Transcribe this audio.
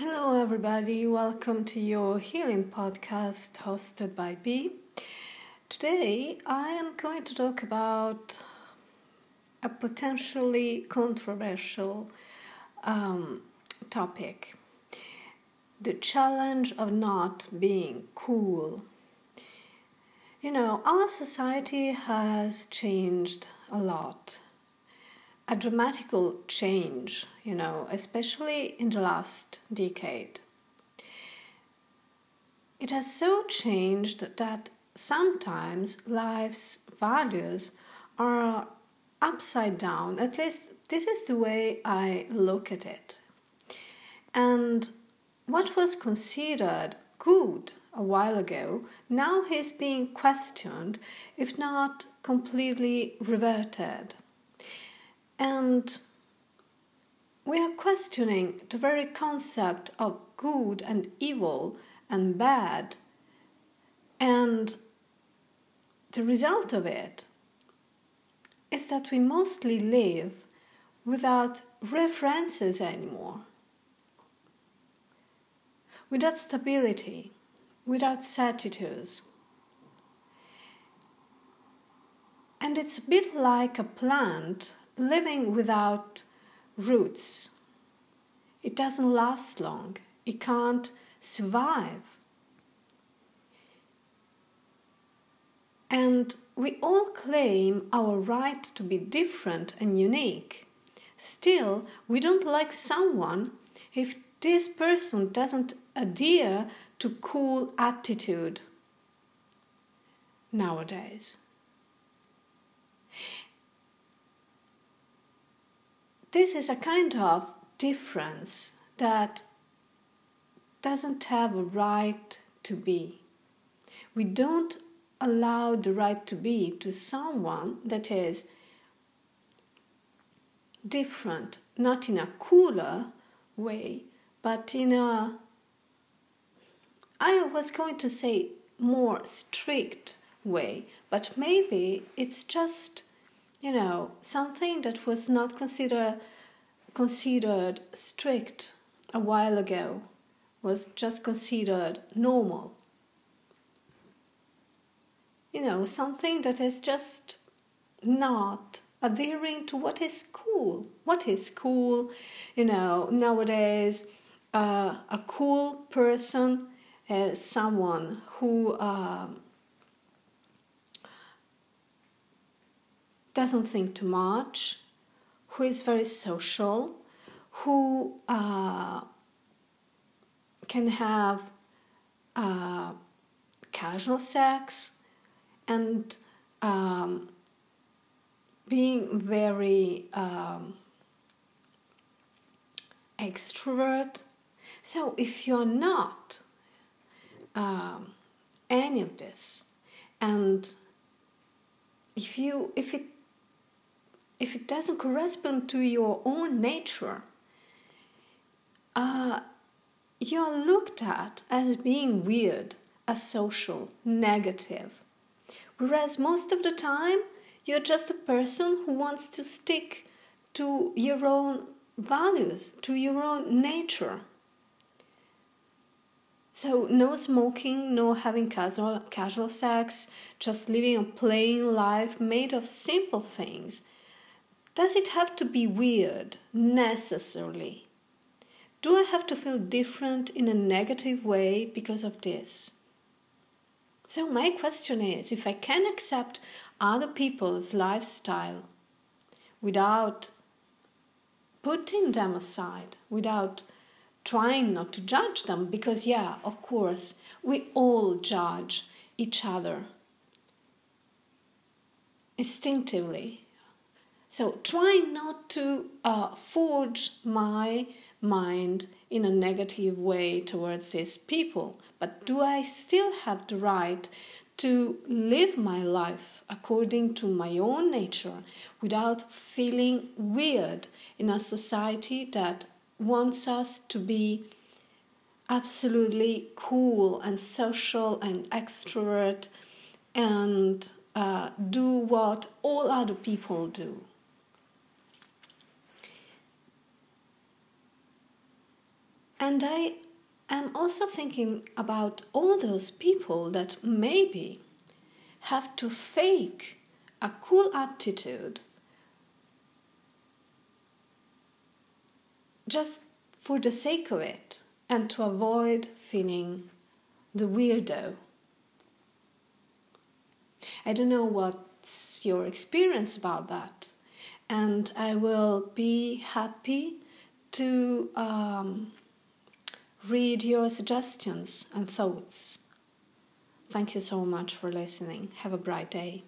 Hello, everybody. Welcome to your healing podcast hosted by B. Today, I am going to talk about a potentially controversial um, topic the challenge of not being cool. You know, our society has changed a lot a dramatical change, you know, especially in the last decade. It has so changed that sometimes life's values are upside down. At least this is the way I look at it. And what was considered good a while ago now is being questioned, if not completely reverted. And we are questioning the very concept of good and evil and bad. And the result of it is that we mostly live without references anymore, without stability, without certitudes. And it's a bit like a plant living without roots. It doesn't last long, it can't survive. And we all claim our right to be different and unique. Still, we don't like someone if this person doesn't adhere to cool attitude nowadays. This is a kind of difference that doesn't have a right to be. We don't allow the right to be to someone that is different, not in a cooler way, but in a, I was going to say, more strict way, but maybe it's just you know, something that was not considered considered strict a while ago was just considered normal. You know, something that is just not adhering to what is cool. What is cool? You know, nowadays, uh, a cool person is someone who um, doesn't think too much, who is very social, who uh, can have uh, casual sex and um, being very um, extrovert. So if you're not um, any of this, and if you if it if it doesn't correspond to your own nature, uh, you're looked at as being weird, asocial, negative. Whereas most of the time, you're just a person who wants to stick to your own values, to your own nature. So, no smoking, no having casual, casual sex, just living a plain life made of simple things does it have to be weird necessarily? Do I have to feel different in a negative way because of this? So, my question is if I can accept other people's lifestyle without putting them aside, without trying not to judge them, because, yeah, of course, we all judge each other instinctively so try not to uh, forge my mind in a negative way towards these people, but do I still have the right to live my life according to my own nature without feeling weird in a society that wants us to be absolutely cool and social and extrovert and uh, do what all other people do. And I am also thinking about all those people that maybe have to fake a cool attitude just for the sake of it and to avoid feeling the weirdo. I don't know what's your experience about that, and I will be happy to um, read your suggestions and thoughts. Thank you so much for listening. Have a bright day.